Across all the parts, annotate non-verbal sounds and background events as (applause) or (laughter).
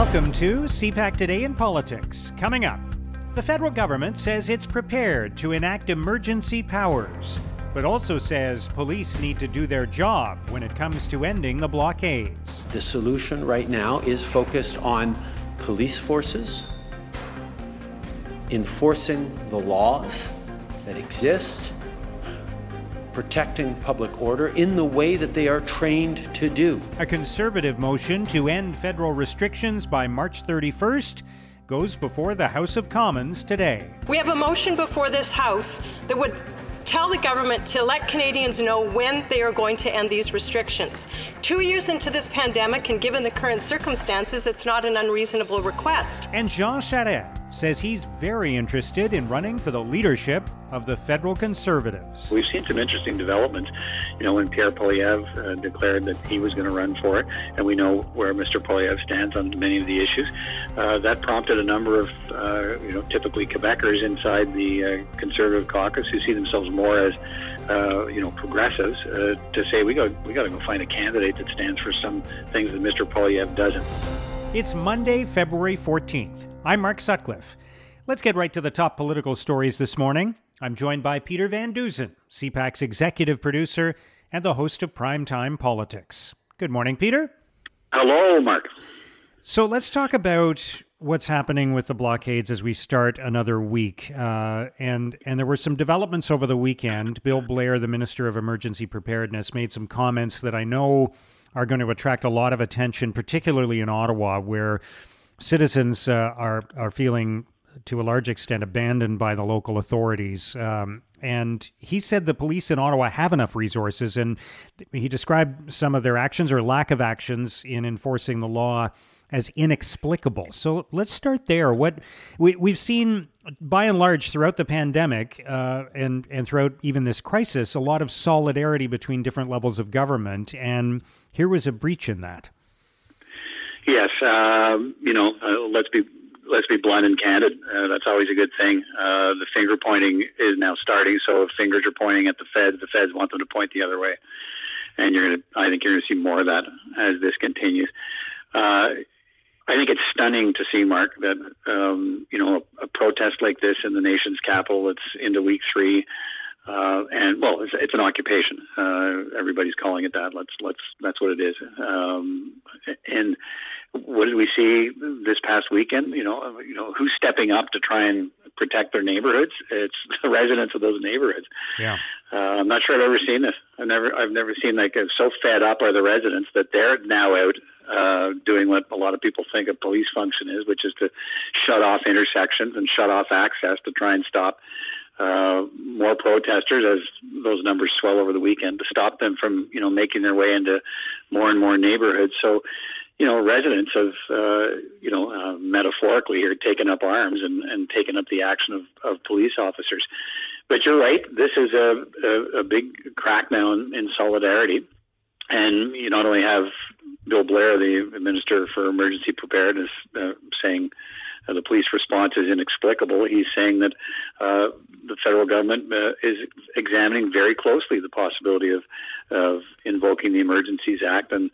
Welcome to CPAC Today in Politics. Coming up, the federal government says it's prepared to enact emergency powers, but also says police need to do their job when it comes to ending the blockades. The solution right now is focused on police forces enforcing the laws that exist, protecting public order in the way that they are trained to do. A conservative motion to end federal restrictions by March 31st goes before the House of Commons today. We have a motion before this House that would tell the government to let Canadians know when they are going to end these restrictions. Two years into this pandemic, and given the current circumstances, it's not an unreasonable request. And Jean Charest says he's very interested in running for the leadership of the federal Conservatives. We've seen some interesting developments. You know, when Pierre Poilievre uh, declared that he was going to run for it, and we know where Mr. Poilievre stands on many of the issues, uh, that prompted a number of, uh, you know, typically Quebecers inside the uh, Conservative caucus who see themselves more as, uh, you know, progressives uh, to say we got we got to go find a candidate that stands for some things that Mr. Poilievre doesn't. It's Monday, February 14th. I'm Mark Sutcliffe. Let's get right to the top political stories this morning. I'm joined by Peter Van Dusen, CPAC's executive producer and the host of Primetime Politics. Good morning, Peter. Hello, Mark. So let's talk about what's happening with the blockades as we start another week. Uh, and and there were some developments over the weekend. Bill Blair, the Minister of Emergency Preparedness, made some comments that I know are going to attract a lot of attention, particularly in Ottawa, where citizens uh, are are feeling to a large extent abandoned by the local authorities. Um, and he said the police in Ottawa have enough resources, and he described some of their actions or lack of actions in enforcing the law as inexplicable. So let's start there. What we, we've seen, by and large, throughout the pandemic uh, and and throughout even this crisis, a lot of solidarity between different levels of government, and here was a breach in that. Yes, um, you know, uh, let's be let's be blunt and candid. Uh, that's always a good thing. Uh, the finger pointing is now starting. So if fingers are pointing at the feds, the feds want them to point the other way, and you're gonna. I think you're gonna see more of that as this continues. Uh, I think it's stunning to see, Mark, that um, you know a, a protest like this in the nation's capital. It's into week three. Uh, and well, it's, it's an occupation. Uh, everybody's calling it that. Let's let's that's what it is. Um, and what did we see this past weekend? You know, you know who's stepping up to try and protect their neighborhoods? It's (laughs) the residents of those neighborhoods. Yeah. Uh, I'm not sure I've ever seen this. I've never I've never seen like so fed up are the residents that they're now out uh, doing what a lot of people think a police function is, which is to shut off intersections and shut off access to try and stop uh, more protesters as those numbers swell over the weekend to stop them from you know making their way into more and more neighborhoods. So you know residents have uh, you know uh, metaphorically here taken up arms and, and taken up the action of, of police officers. But you're right. This is a, a, a big crackdown in solidarity, and you not only have Bill Blair, the Minister for Emergency Preparedness, uh, saying uh, the police response is inexplicable. He's saying that uh, the federal government uh, is examining very closely the possibility of of invoking the Emergencies Act and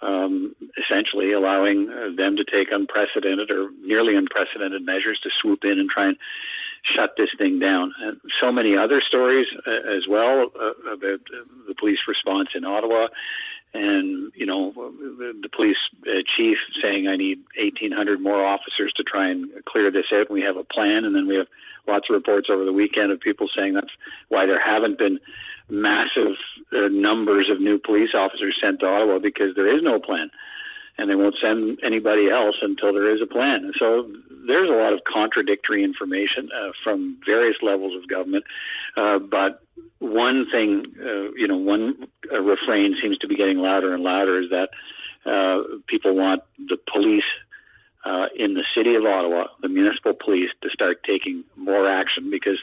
um, essentially allowing uh, them to take unprecedented or nearly unprecedented measures to swoop in and try and shut this thing down. And so many other stories uh, as well uh, about the police response in Ottawa and you know the police chief saying I need 1,800 more officers to try and clear this out. We have a plan, and then we have lots of reports over the weekend of people saying that's why there haven't been massive uh, numbers of new police officers sent to Ottawa because there is no plan and they won't send anybody else until there is a plan. And so there's a lot of contradictory information uh, from various levels of government. Uh, but one thing, uh, you know, one uh, refrain seems to be getting louder and louder is that uh, people want the police. Uh, in the city of Ottawa, the municipal police to start taking more action because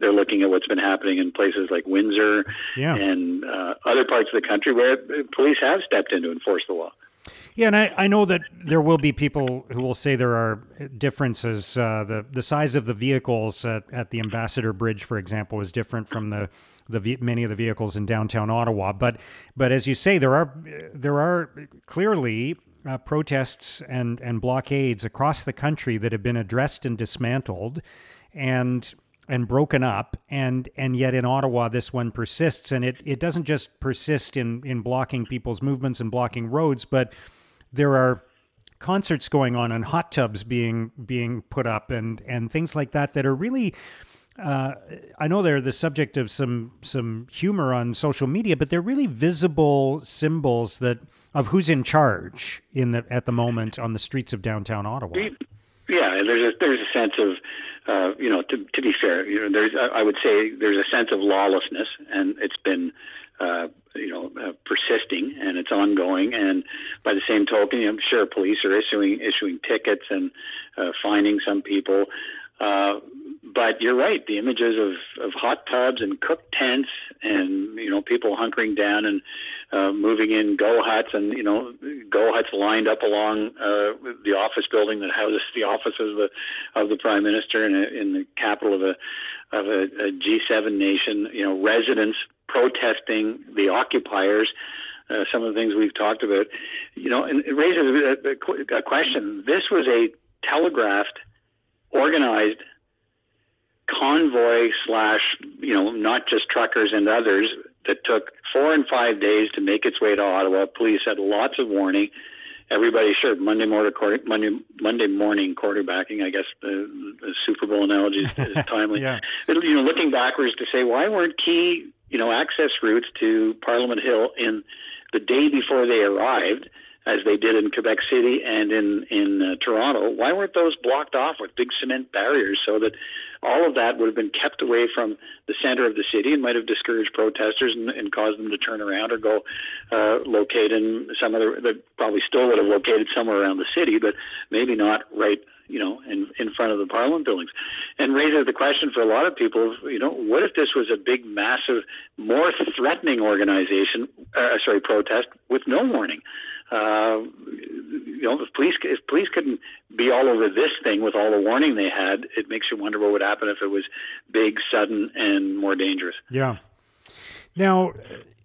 they're looking at what's been happening in places like Windsor yeah. and other parts of the country where police have stepped in to enforce the law. Yeah, and I, I know that there will be people who will say there are differences. Uh, the the size of the vehicles at, at the Ambassador Bridge, for example, is different from the the many of the vehicles in downtown Ottawa. But but as you say, there are there are clearly uh, protests and, and blockades across the country that have been addressed and dismantled and and broken up and and yet in Ottawa this one persists and it, it doesn't just persist in in blocking people's movements and blocking roads but there are concerts going on and hot tubs being being put up and and things like that that are really uh, I know they're the subject of some some humor on social media, but they're really visible symbols that of who's in charge in the at the moment on the streets of downtown Ottawa. Yeah, there's a there's a sense of uh, you know to to be fair, you know there's I would say there's a sense of lawlessness, and it's been uh, you know uh, persisting and it's ongoing. And by the same token, I'm sure police are issuing issuing tickets and uh, finding some people. Uh, but you're right. The images of, of hot tubs and cooked tents and you know people hunkering down and uh, moving in go huts and you know go huts lined up along uh, the office building that houses the offices of the of the prime minister in, a, in the capital of a of a a G7 nation. You know residents protesting the occupiers. Uh, some of the things we've talked about, you know, and it raises a, a, a question. This was a telegraphed, organized convoy slash, you know, not just truckers and others that took four and five days to make its way to Ottawa. Police had lots of warning. Everybody, sure, Monday morning, quarter, Monday, Monday morning quarterbacking. I guess the, the Super Bowl analogy is, is (laughs) timely. yeah. You know, looking backwards to say why weren't key, you know, access routes to Parliament Hill in the day before they arrived as they did in Quebec City and in in uh, Toronto. Why weren't those blocked off with big cement barriers so that all of that would have been kept away from the center of the city and might have discouraged protesters and, and caused them to turn around or go uh, locate in some other. They probably still would have located somewhere around the city, but maybe not right you know, in in front of the Parliament buildings, and raises the question for a lot of people, you know, what if this was a big, massive, more threatening organization, uh, sorry, protest with no warning? Uh, you know, if police if police couldn't be all over this thing with all the warning they had, it makes you wonder what would happen if it was big, sudden, and more dangerous. Yeah. Now,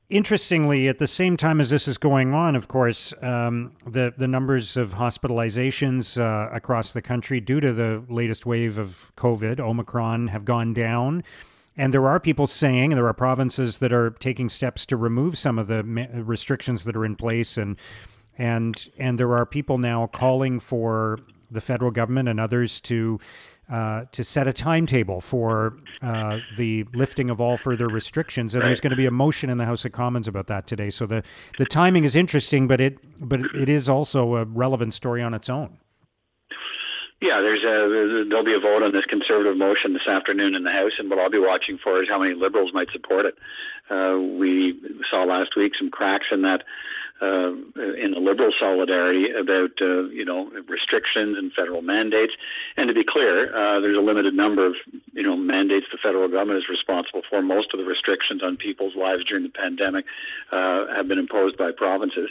interestingly, at the same time as this is going on, of course, um, the the numbers of hospitalizations uh, across the country due to the latest wave of COVID, Omicron, have gone down. And there are people saying, and there are provinces that are taking steps to remove some of the restrictions that are in place, and and and there are people now calling for the federal government and others to uh, to set a timetable for uh, the lifting of all further restrictions. And right. there's going to be a motion in the House of Commons about that today. So the the timing is interesting, but it but it is also a relevant story on its own. Yeah, there's a there'll be a vote on this conservative motion this afternoon in the House, and what I'll be watching for is how many Liberals might support it. Uh, we saw last week some cracks in that uh, in the liberal solidarity about uh, you know restrictions and federal mandates. And to be clear, uh, there's a limited number of you know mandates the federal government is responsible for. Most of the restrictions on people's lives during the pandemic uh, have been imposed by provinces.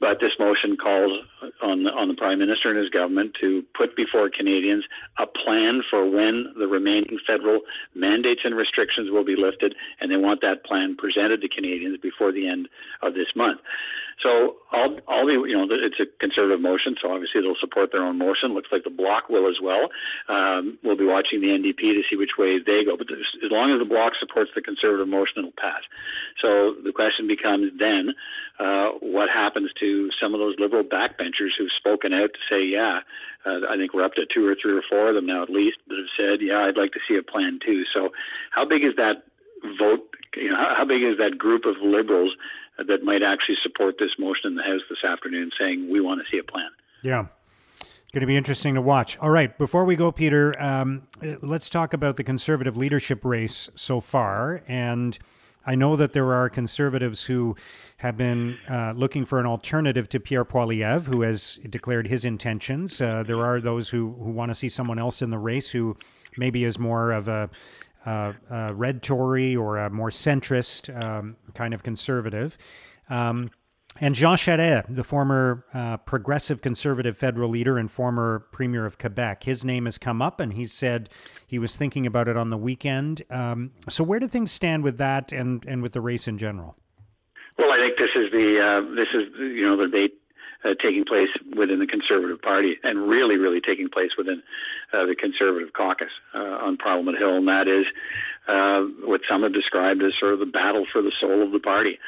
But this motion calls on on the prime minister and his government to put before Canadians a plan for when the remaining federal mandates and restrictions will be lifted, and they want that plan presented to Canadians before the end of this month. So all all the you know it's a conservative motion, so obviously they'll support their own motion. Looks like the Bloc will as well. Um, we'll be watching the NDP to see which way they go. But as long as the Bloc supports the conservative motion, it'll pass. So the question becomes then, uh, what happens to some of those liberal backbenchers who've spoken out to say, yeah, uh, I think we're up to two or three or four of them now at least that have said, yeah, I'd like to see a plan too. So how big is that vote? You know, how, how big is that group of liberals that might actually support this motion in the House this afternoon, saying we want to see a plan. Yeah. Going to be interesting to watch. All right, before we go, Peter, um, let's talk about the conservative leadership race so far. And I know that there are conservatives who have been uh, looking for an alternative to Pierre Poilievre, who has declared his intentions. Uh, there are those who, who want to see someone else in the race who maybe is more of a uh, red Tory or a more centrist um, kind of conservative. Um, and Jean Charest, the former uh, progressive conservative federal leader and former premier of Quebec, his name has come up, and he said he was thinking about it on the weekend. Um, so, where do things stand with that, and and with the race in general? Well, I think this is the uh, this is you know the debate uh, taking place within the Conservative Party and really, really taking place within uh, the Conservative caucus uh, on Parliament Hill, and that is uh, what some have described as sort of the battle for the soul of the party.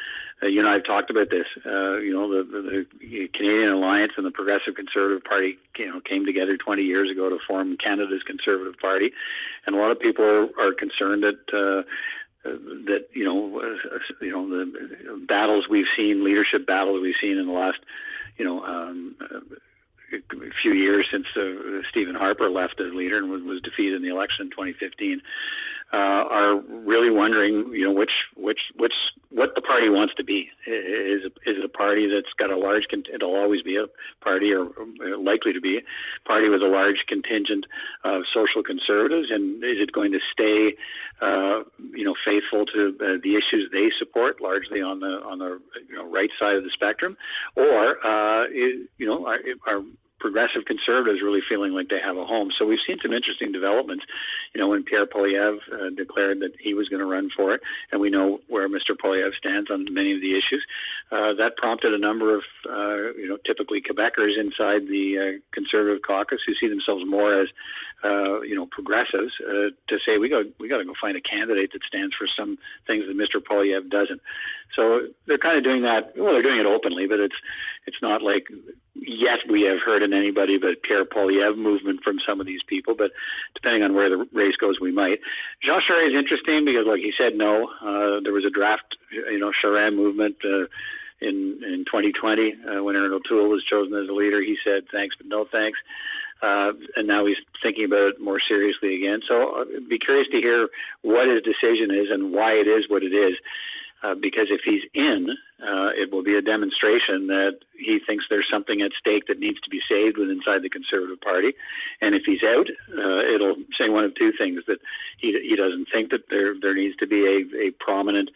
Uh, you and I have talked about this. Uh, you know, the, the, Canadian Alliance and the Progressive Conservative Party, you know, came together 20 years ago to form Canada's Conservative Party, and a lot of people are, are concerned that. Uh, that you know, uh, you know the battles we've seen, leadership battles we've seen in the last, you know, um, a few years since uh, Stephen Harper left as leader and was, was defeated in the election in 2015 uh, are really wondering, you know, which which which what the party wants to be. Is is it a party that's got a large? It'll always be a party, or likely to be a party with a large contingent of social conservatives, and is it going to stay, uh, you know, faithful to uh, the issues they support, largely on the on the you know, right side of the spectrum, or uh, is, you know, are, are progressive conservatives really feeling like they have a home. So we've seen some interesting developments. You know, when Pierre Poilievre uh, declared that he was going to run for it, and we know where Mr. Poilievre stands on many of the issues, uh, that prompted a number of, uh, you know, typically Quebecers inside the uh, Conservative caucus who see themselves more as, uh, you know, progressives uh, to say we got we got to go find a candidate that stands for some things that Mr. Poilievre doesn't. So they're kind of doing that. Well, they're doing it openly, but it's it's not like yet we have heard in anybody but Pierre Poilievre movement from some of these people. But depending on where the race goes, we might. Jean Charest is interesting because, like he said, no, uh, there was a draft, you know, Charest movement. Uh, in in 2020, uh, when Erin O'Toole was chosen as a leader, he said thanks but no thanks. Uh, and now he's thinking about it more seriously again. So I'd be curious to hear what his decision is and why it is what it is. Uh, because if he's in, uh, it will be a demonstration that he thinks there's something at stake that needs to be saved within inside the Conservative Party. And if he's out, uh, it'll say one of two things: that he he doesn't think that there there needs to be a a prominent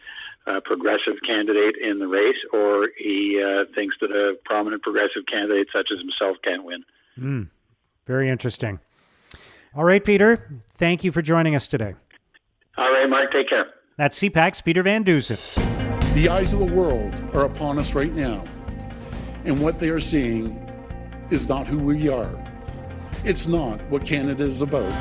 uh, progressive candidate in the race, or he uh, thinks that a prominent progressive candidate such as himself can't win. Mm, very interesting. All right, Peter. Thank you for joining us today. All right, Mark. Take care. That's CPAC's Peter Van Dusen. The eyes of the world are upon us right now, and what they are seeing is not who we are. It's not what Canada is about.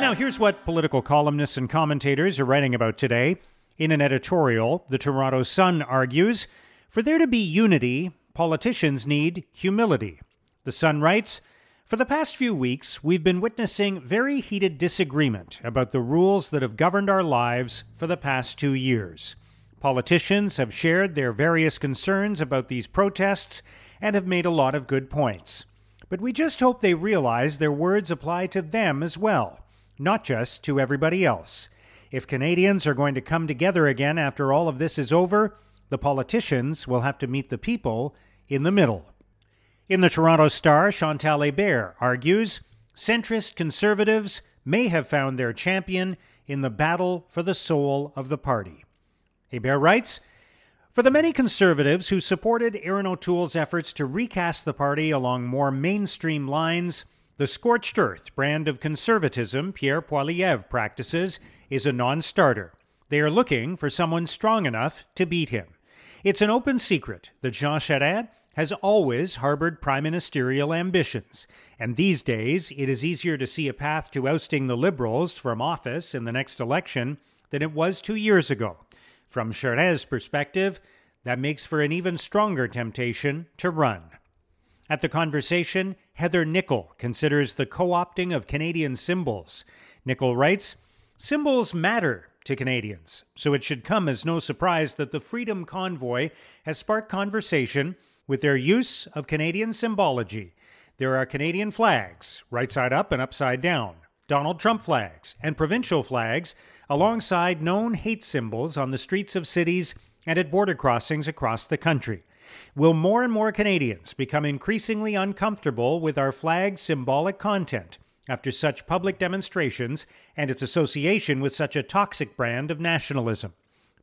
Now, here's what political columnists and commentators are writing about today. In an editorial, the Toronto Sun argues for there to be unity, politicians need humility. The Sun writes, for the past few weeks, we've been witnessing very heated disagreement about the rules that have governed our lives for the past two years. Politicians have shared their various concerns about these protests and have made a lot of good points. But we just hope they realize their words apply to them as well, not just to everybody else. If Canadians are going to come together again after all of this is over, the politicians will have to meet the people in the middle. In the Toronto Star, Chantal Hébert argues centrist conservatives may have found their champion in the battle for the soul of the party. Hébert writes For the many conservatives who supported Erin O'Toole's efforts to recast the party along more mainstream lines, the scorched earth brand of conservatism Pierre Poilievre practices is a non starter. They are looking for someone strong enough to beat him. It's an open secret that Jean Charest has always harbored prime ministerial ambitions, and these days it is easier to see a path to ousting the Liberals from office in the next election than it was two years ago. From Charest's perspective, that makes for an even stronger temptation to run. At the conversation, Heather Nicol considers the co opting of Canadian symbols. Nicol writes Symbols matter to Canadians, so it should come as no surprise that the Freedom Convoy has sparked conversation with their use of Canadian symbology. There are Canadian flags, right side up and upside down, Donald Trump flags, and provincial flags, alongside known hate symbols on the streets of cities and at border crossings across the country. Will more and more Canadians become increasingly uncomfortable with our flag's symbolic content after such public demonstrations and its association with such a toxic brand of nationalism?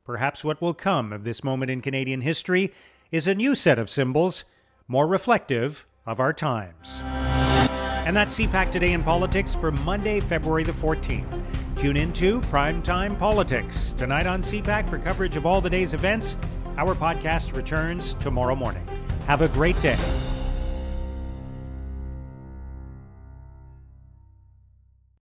Perhaps what will come of this moment in Canadian history is a new set of symbols more reflective of our times. And that's CPAC Today in Politics for Monday, February the 14th. Tune into Primetime Politics tonight on CPAC for coverage of all the day's events. Our podcast returns tomorrow morning. Have a great day.